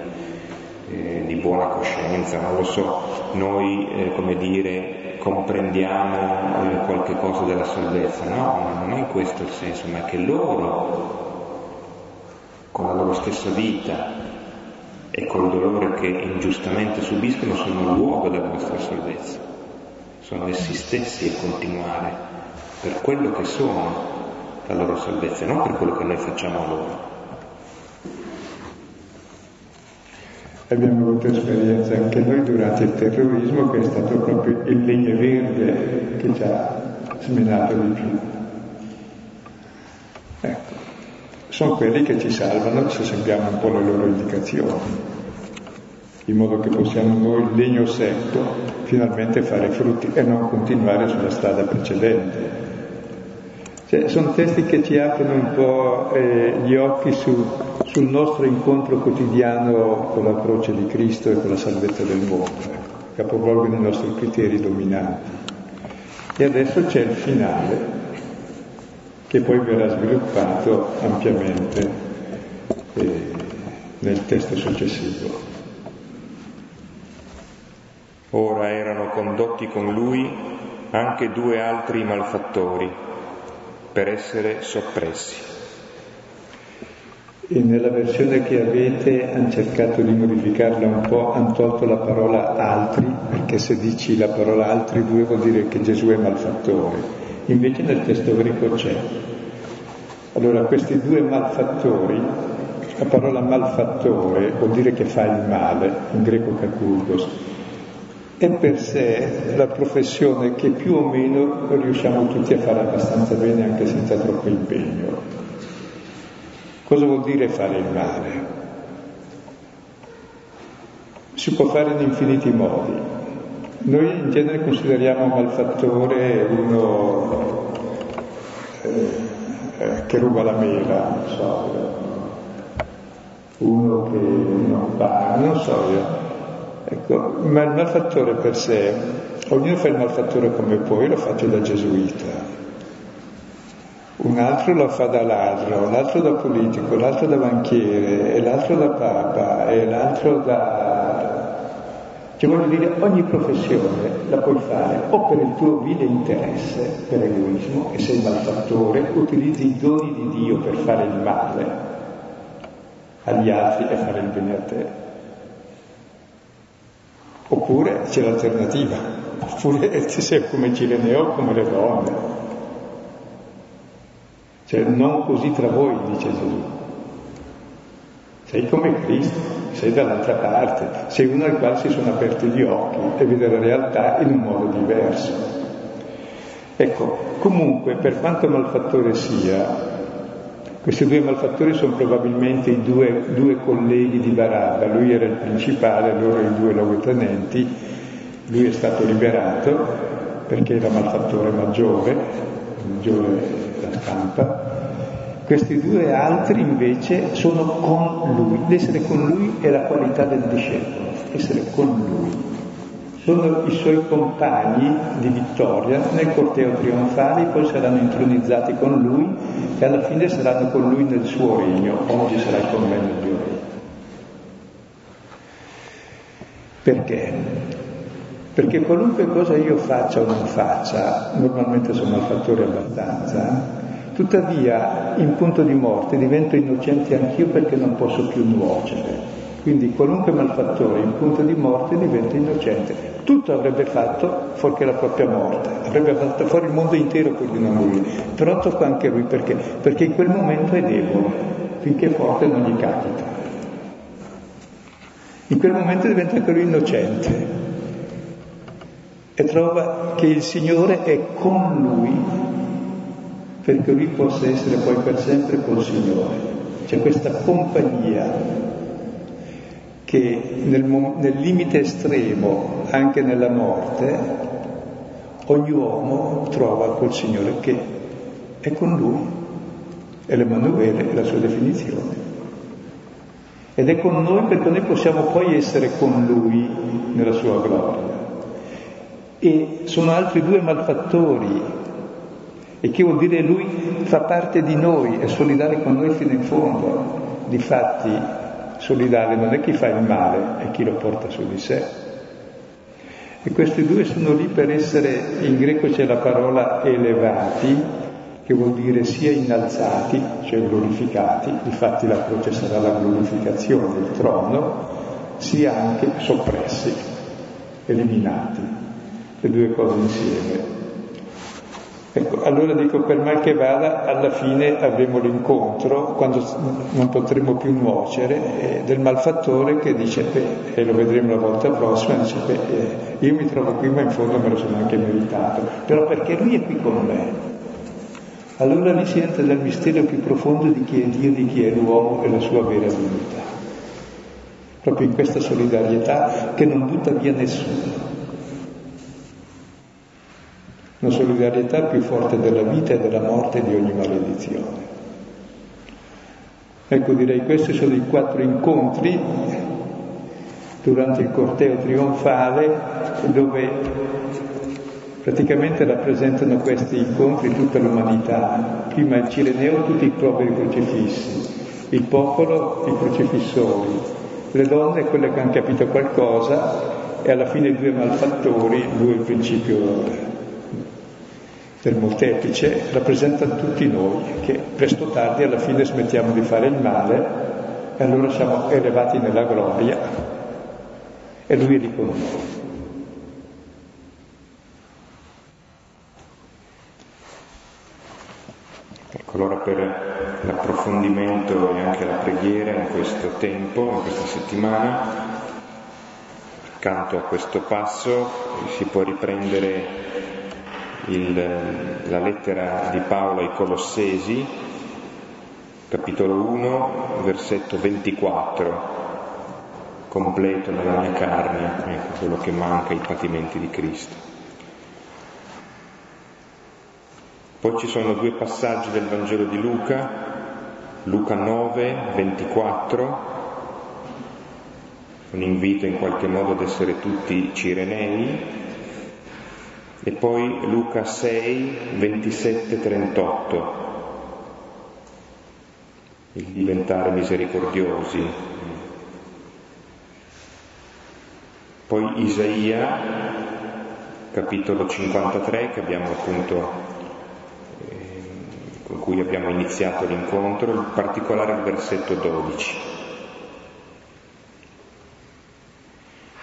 eh, di buona coscienza, non lo so, noi eh, come dire comprendiamo eh, qualche cosa della salvezza, no, non è in questo il senso, ma che loro, con la loro stessa vita e col dolore che ingiustamente subiscono, sono il luogo della nostra salvezza, sono essi stessi a continuare per quello che sono la loro salvezza, non per quello che noi facciamo a loro. Abbiamo avuto esperienza anche noi durante il terrorismo che è stato proprio il legno verde che ci ha smenato di più. Ecco, sono quelli che ci salvano se seguiamo un po' le loro indicazioni, in modo che possiamo noi, il legno secco, finalmente fare frutti e non continuare sulla strada precedente. Cioè, sono testi che ci aprono un po' eh, gli occhi su, sul nostro incontro quotidiano con la croce di Cristo e con la salvezza del mondo, ecco, capovolgono i nostri criteri dominanti. E adesso c'è il finale, che poi verrà sviluppato ampiamente eh, nel testo successivo. Ora erano condotti con lui anche due altri malfattori per essere soppressi. E nella versione che avete hanno cercato di modificarla un po', hanno tolto la parola altri, perché se dici la parola altri due vuol dire che Gesù è malfattore. Invece nel testo greco c'è. Allora questi due malfattori, la parola malfattore vuol dire che fa il male, in greco kakurgos, è per sé la professione che più o meno riusciamo tutti a fare abbastanza bene anche senza troppo impegno. Cosa vuol dire fare il male? Si può fare in infiniti modi. Noi in genere consideriamo un malfattore uno eh, eh, che ruba la mela, non so, uno che non paga, non so io. Ecco, ma il malfattore per sé, ognuno fa il malfattore come può, io lo faccio da gesuita un altro lo fa da ladro, l'altro da politico, l'altro da banchiere, e l'altro da papa, e l'altro da... Cioè voglio dire, ogni professione la puoi fare o per il tuo vile interesse, per egoismo, e sei malfattore, utilizzi i doni di Dio per fare il male agli altri e fare il bene a te. Oppure c'è l'alternativa, oppure sei come Cireneo, come le donne cioè non così tra voi, dice Gesù. Sei come Cristo, sei dall'altra parte, sei uno al quale si sono aperti gli occhi e vede la realtà in un modo diverso. Ecco, comunque, per quanto malfattore sia, questi due malfattori sono probabilmente i due, due colleghi di Barabba, lui era il principale, loro i due luogotenenti, lui è stato liberato perché era malfattore maggiore, maggiore la stampa, questi due altri invece sono con lui. L'essere con lui è la qualità del discepolo, essere con lui. Sono i suoi compagni di vittoria nel corteo trionfale, poi saranno intronizzati con lui e alla fine saranno con lui nel suo regno. Oggi sarai con me nel mio regno. Perché? Perché qualunque cosa io faccia o non faccia, normalmente sono al fattore abbastanza, Tuttavia, in punto di morte divento innocente anch'io perché non posso più nuocere. Quindi qualunque malfattore in punto di morte diventa innocente. Tutto avrebbe fatto fuorché la propria morte, avrebbe fatto fuori il mondo intero pur di non lui. Però tocca anche lui perché? Perché in quel momento è debole, finché forte non gli capita. In quel momento diventa anche lui innocente e trova che il Signore è con lui perché lui possa essere poi per sempre col Signore. C'è questa compagnia che nel, nel limite estremo, anche nella morte, ogni uomo trova col Signore che è con lui. E l'Emanuele è la sua definizione. Ed è con noi perché noi possiamo poi essere con lui nella sua gloria. E sono altri due malfattori e che vuol dire lui fa parte di noi, è solidale con noi fino in fondo. Difatti, solidale non è chi fa il male, è chi lo porta su di sé. E questi due sono lì per essere, in greco c'è la parola elevati, che vuol dire sia innalzati, cioè glorificati, difatti la croce sarà la glorificazione del trono, sia anche soppressi, eliminati, le due cose insieme. Ecco, allora dico per mal che vada, alla fine avremo l'incontro, quando non potremo più nuocere, eh, del malfattore che dice, beh, e lo vedremo la volta prossima, dice, beh, eh, io mi trovo qui ma in fondo me lo sono anche meritato, però perché lui è qui con me. Allora lì si entra nel mistero più profondo di chi è Dio, di chi è l'uomo e la sua vera dignità. Proprio in questa solidarietà che non butta via nessuno una solidarietà più forte della vita e della morte e di ogni maledizione. Ecco, direi questi sono i quattro incontri durante il corteo trionfale dove praticamente rappresentano questi incontri tutta l'umanità. Prima il Cireneo tutti i poveri crocifissi, il popolo i crocifissori, le donne quelle che hanno capito qualcosa e alla fine due malfattori, due il principio del molteplice rappresenta tutti noi, che presto o tardi alla fine smettiamo di fare il male e allora siamo elevati nella gloria e lui è con. Ecco, allora per l'approfondimento e anche la preghiera in questo tempo, in questa settimana, accanto a questo passo si può riprendere il, la lettera di Paolo ai Colossesi, capitolo 1, versetto 24, completo nella mia carne, ecco quello che manca, i patimenti di Cristo. Poi ci sono due passaggi del Vangelo di Luca, Luca 9, 24, un invito in qualche modo ad essere tutti cirenei, e poi Luca 6, 27, 38, il diventare misericordiosi. Poi Isaia, capitolo 53, che abbiamo appunto, eh, con cui abbiamo iniziato l'incontro, in particolare il versetto 12.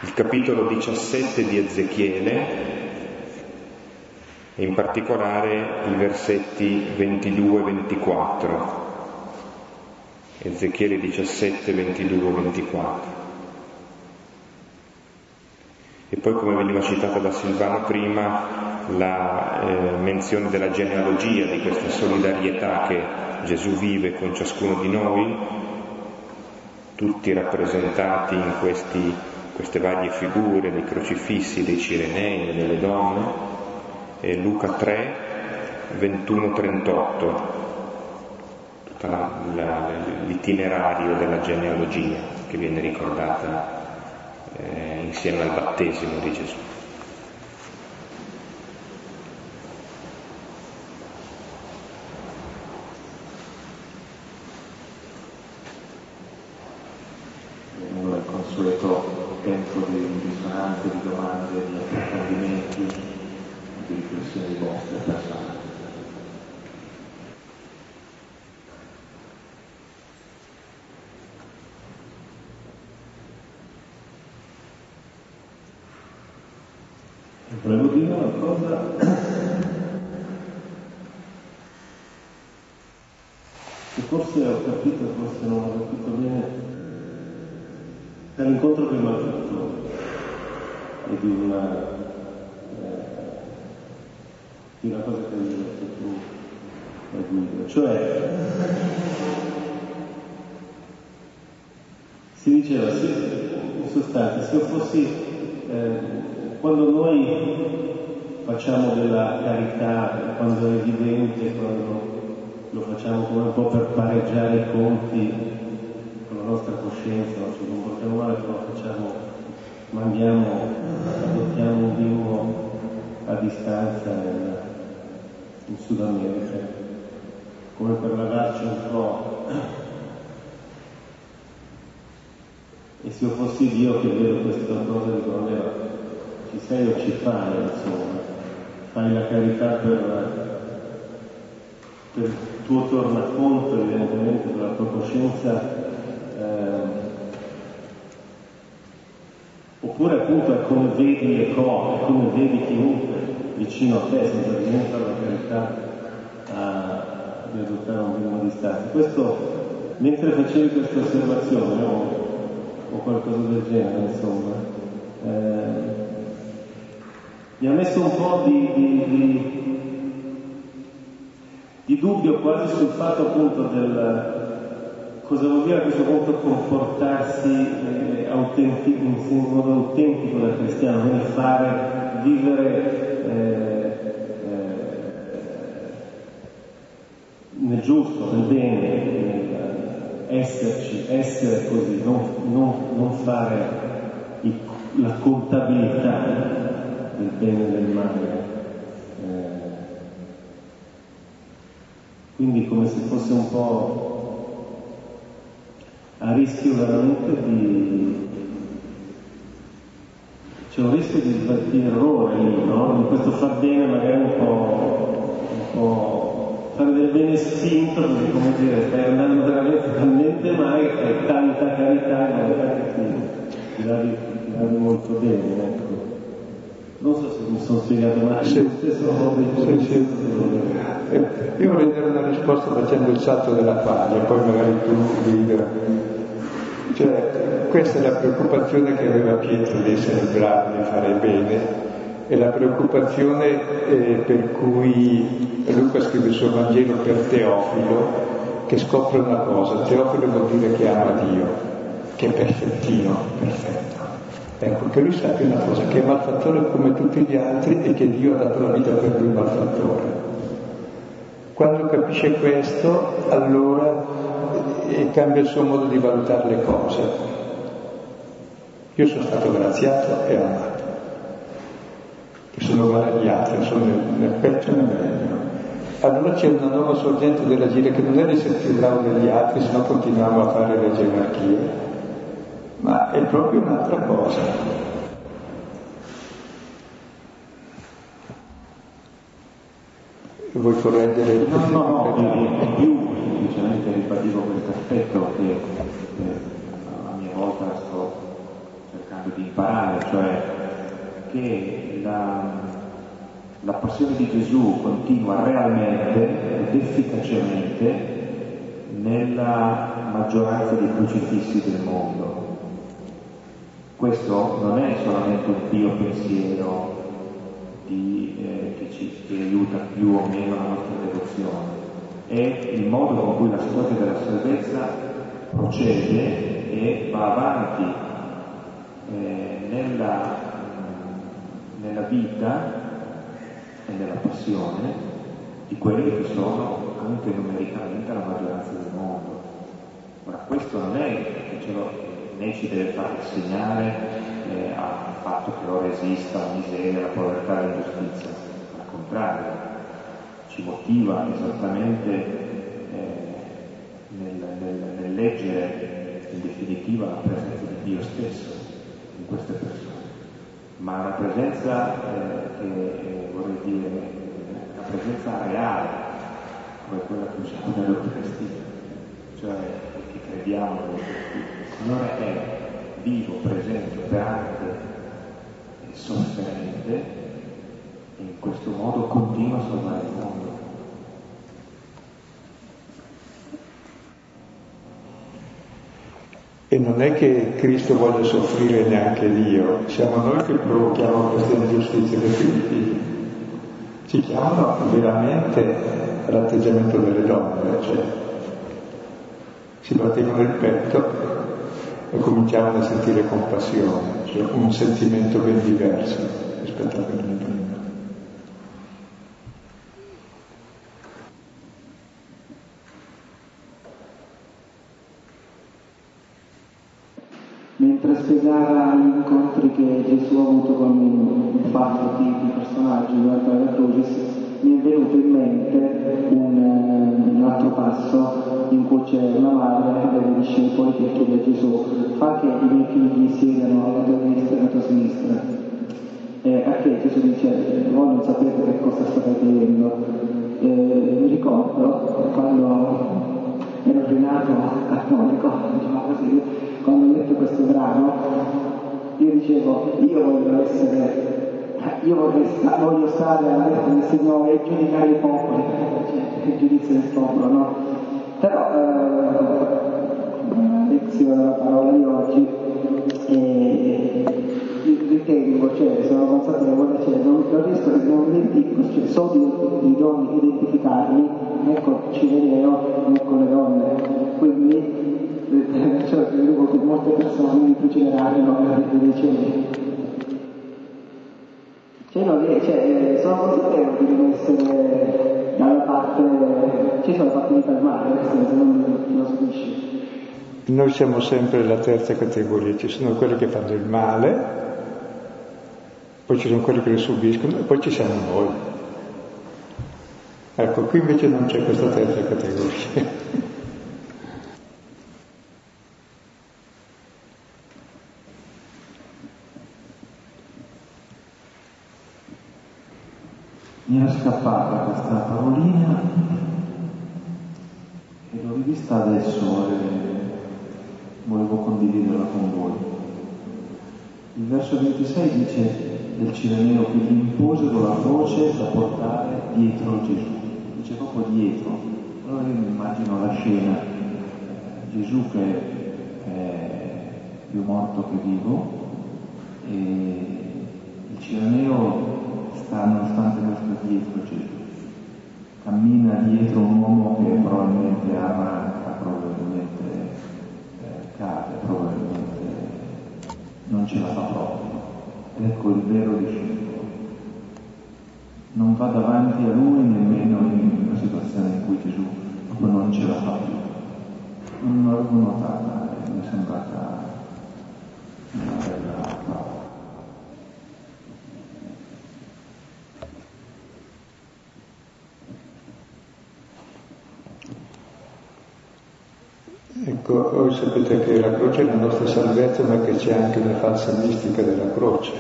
Il capitolo 17 di Ezechiele, e in particolare i versetti 22-24, Ezechiele 17, 22-24. E poi, come veniva citata da Silvano prima, la eh, menzione della genealogia, di questa solidarietà che Gesù vive con ciascuno di noi, tutti rappresentati in questi, queste varie figure dei crocifissi, dei cirenei, delle donne, e Luca 3, 21-38, tutto l'itinerario della genealogia che viene ricordata eh, insieme al battesimo di Gesù. il consueto tempo di risonanze, di domande, di approfondimenti di riflessioni vostre personali. Volevo dire una cosa che forse ho capito, forse non ho capito bene, dall'incontro con il malfattore e di una di una cosa che hai detto tu, Guido, cioè si diceva sì, in sostanza, se io fossi, eh, quando noi facciamo della carità, quando è evidente, quando lo facciamo come un po' per pareggiare i conti nostra coscienza, non comportiamo male, però facciamo, mandiamo, adottiamo un bimbo a distanza nel, in Sud America, come per lavarci un po'. E se io fossi Dio che vedo questa cosa di allora ci sei o ci fai, insomma, fai la carità per, per il tuo tornaconto, evidentemente, per la tua coscienza. Eh, oppure appunto è come vedi le cose, come vedi chiunque vicino a te, senza diventare la carità a, di adottare un minimo di distanza. Questo, mentre facevi questa osservazione, o, o qualcosa del genere, insomma, eh, mi ha messo un po' di, di, di, di dubbio quasi sul fatto appunto del cosa vuol dire a questo punto comportarsi eh, autentico, in modo autentico da cristiano, quindi fare, vivere eh, eh, nel giusto, nel bene, nel esserci, essere così, non, non, non fare il, la contabilità del bene e del male. Eh, quindi come se fosse un po' a rischio veramente di c'è un rischio di, di errore lì, no? Di questo far bene magari un po', o fare del bene spinto, come dire, stai andando veramente talmente male che tanta carità in realtà che ti, ti molto bene, ecco. Non so se mi sono spiegato male, sì. stesso modo sì, sì. Eh, io vorrei dare una risposta facendo il salto della paglia, poi magari tu guida. Cioè, questa è la preoccupazione che aveva Pietro di essere bravo, di fare bene, e la preoccupazione eh, per cui Luca scrive il suo Vangelo per Teofilo, che scopre una cosa, Teofilo vuol dire che ama Dio, che è perfettino, perfetto. Ecco, che lui sappia una cosa, che è malfattore come tutti gli altri e che Dio ha dato la vita per lui malfattore. Quando capisce questo, allora eh, cambia il suo modo di valutare le cose. Io sono stato graziato e amato. E sono uguale agli altri, sono nel, nel peggio e nel meglio. Allora c'è una nuova sorgente dell'agire che non è essere più bravo degli altri, se no continuiamo a fare le gerarchie ma è proprio un'altra cosa. Vuoi correggere il No, no, no, in più semplicemente ribadivo questo aspetto che eh, a mia volta sto cercando di imparare, cioè che la, la passione di Gesù continua realmente ed efficacemente nella maggioranza dei crocifissi del mondo. Questo non è solamente un pio pensiero di, eh, che ci che aiuta più o meno la nostra devozione, è il modo con cui la storia della salvezza procede e va avanti eh, nella, nella vita e nella passione di quelli che sono anche numericamente la maggioranza del mondo. Ora questo non è che ce lo né ci deve far rassegnare eh, al fatto che ora esista la miseria, la povertà e l'ingiustizia, al contrario, ci motiva esattamente eh, nel, nel, nel leggere in definitiva la presenza di Dio stesso in queste persone, ma una presenza eh, che eh, vorrei dire, una presenza reale, come quella che usiamo nell'Eucaristia, cioè che crediamo nell'Eucaristia Signore è vivo, presente, operante e sofferente e in questo modo continua a salvare il mondo. E non è che Cristo voglia soffrire neanche Dio, siamo noi che provochiamo queste ingiustizie, perché ci chiamano veramente all'atteggiamento delle donne, cioè si battevano il petto e cominciamo a sentire compassione, cioè un sentimento ben diverso rispetto a quello di prima. Mentre spiegava gli incontri che Gesù ha avuto con un fatto di personaggi durante la Crucis, mi è venuto in mente un, eh, un altro passo in cui c'è una madre dei discepoli che chiede a Gesù fa che i miei figli siedano alla tua destra e alla tua sinistra. E a che Gesù dice voi non sapete che cosa state vedendo. E mi ricordo quando ero rinato cattolico, diciamo quando ho letto questo brano, io dicevo io voglio essere io vorrei, voglio stare alla destra del Signore e giudicare i popoli, il giudizio del popolo, no? Però eh, lezione della parola di oggi eh, ritengo, cioè sono consapevole, cioè, non, non riesco, non identifico, cioè, so di, di donne identificarmi, ecco Cireneo, ecco le donne, quindi eh, cioè, che molte persone mi fucileranno dei cieli. Cioè, no, cioè, sono consapevole di non essere dalla parte, ci sono fatti di far male, nel senso non lo subisci. Noi siamo sempre la terza categoria, ci sono quelli che fanno il male, poi ci sono quelli che lo subiscono e poi ci siamo noi. Ecco, qui invece non c'è questa terza categoria. Mi era scappata questa parolina e l'ho rivista adesso e volevo condividerla con voi. Il verso 26 dice del Cireneo che gli imposero la croce da portare dietro Gesù, dice proprio dietro. Allora io mi immagino la scena, Gesù che è più morto che vivo e il Cireneo sta nonostante questo dietro Gesù. Cammina dietro un uomo che probabilmente arranca, probabilmente eh, cade, probabilmente non ce la fa proprio. Ecco il vero discepolo. Non va davanti a lui nemmeno in una situazione in cui Gesù non ce la fa più. Non l'avevo notata, mi è sembrata una bella parola. Ecco, voi sapete che la croce è la nostra salvezza, ma che c'è anche una falsa mistica della croce.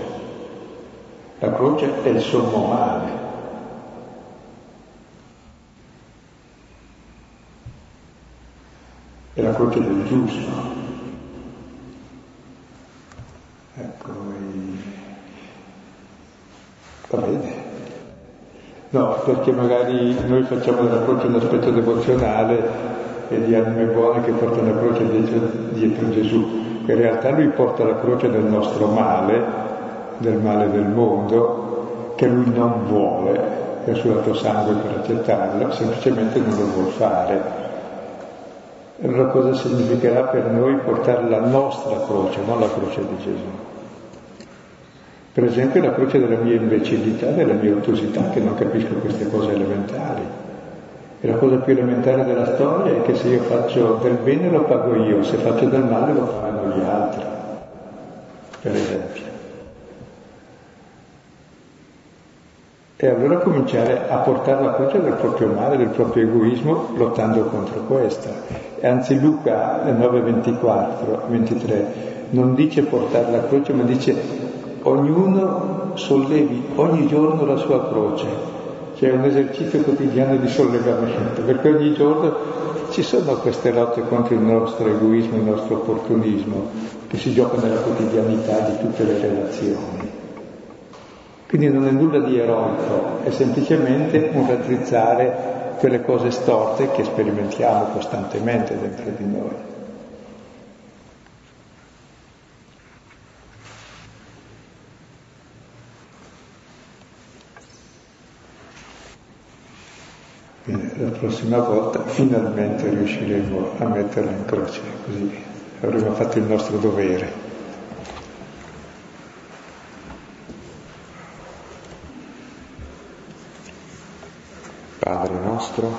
La croce è il sommo male. È la croce del giusto. Ecco, va bene. No, perché magari noi facciamo della croce un aspetto devozionale e di anime buone che portano la croce dietro, Gesù. In realtà lui porta la croce del nostro male, del male del mondo, che lui non vuole, che ha sudato sangue per accettarlo, semplicemente non lo vuole fare. Allora cosa significherà per noi portare la nostra croce, non la croce di Gesù? Per esempio la croce della mia imbecillità, della mia ottusità, che non capisco queste cose elementari. E la cosa più elementare della storia è che se io faccio del bene lo pago io, se faccio del male lo pagano gli altri, per esempio. E allora cominciare a portare la croce del proprio male, del proprio egoismo, lottando contro questa. E anzi Luca 9, 24, 23 non dice portare la croce, ma dice ognuno sollevi ogni giorno la sua croce cioè un esercizio quotidiano di sollevamento, perché ogni giorno ci sono queste lotte contro il nostro egoismo, il nostro opportunismo, che si gioca nella quotidianità di tutte le relazioni. Quindi non è nulla di eroico, è semplicemente un raddrizzare quelle cose storte che sperimentiamo costantemente dentro di noi. La prossima volta finalmente riusciremo a metterla in croce, così avremo fatto il nostro dovere. Padre nostro,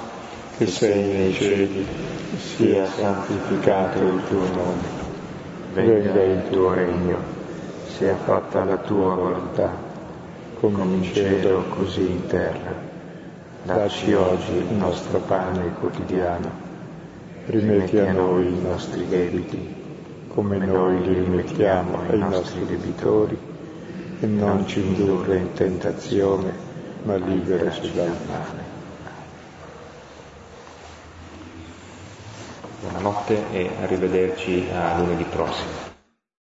che sei nei cieli, sia santificato il tuo nome, venga il tuo regno, sia fatta la tua volontà, come in cielo così in terra. Dacci oggi il nostro pane quotidiano. Rimetti a noi i nostri debiti, come noi li rimettiamo ai nostri debitori, e non ci indurre in tentazione, ma liberaci dal male. Buonanotte e arrivederci a lunedì prossimo.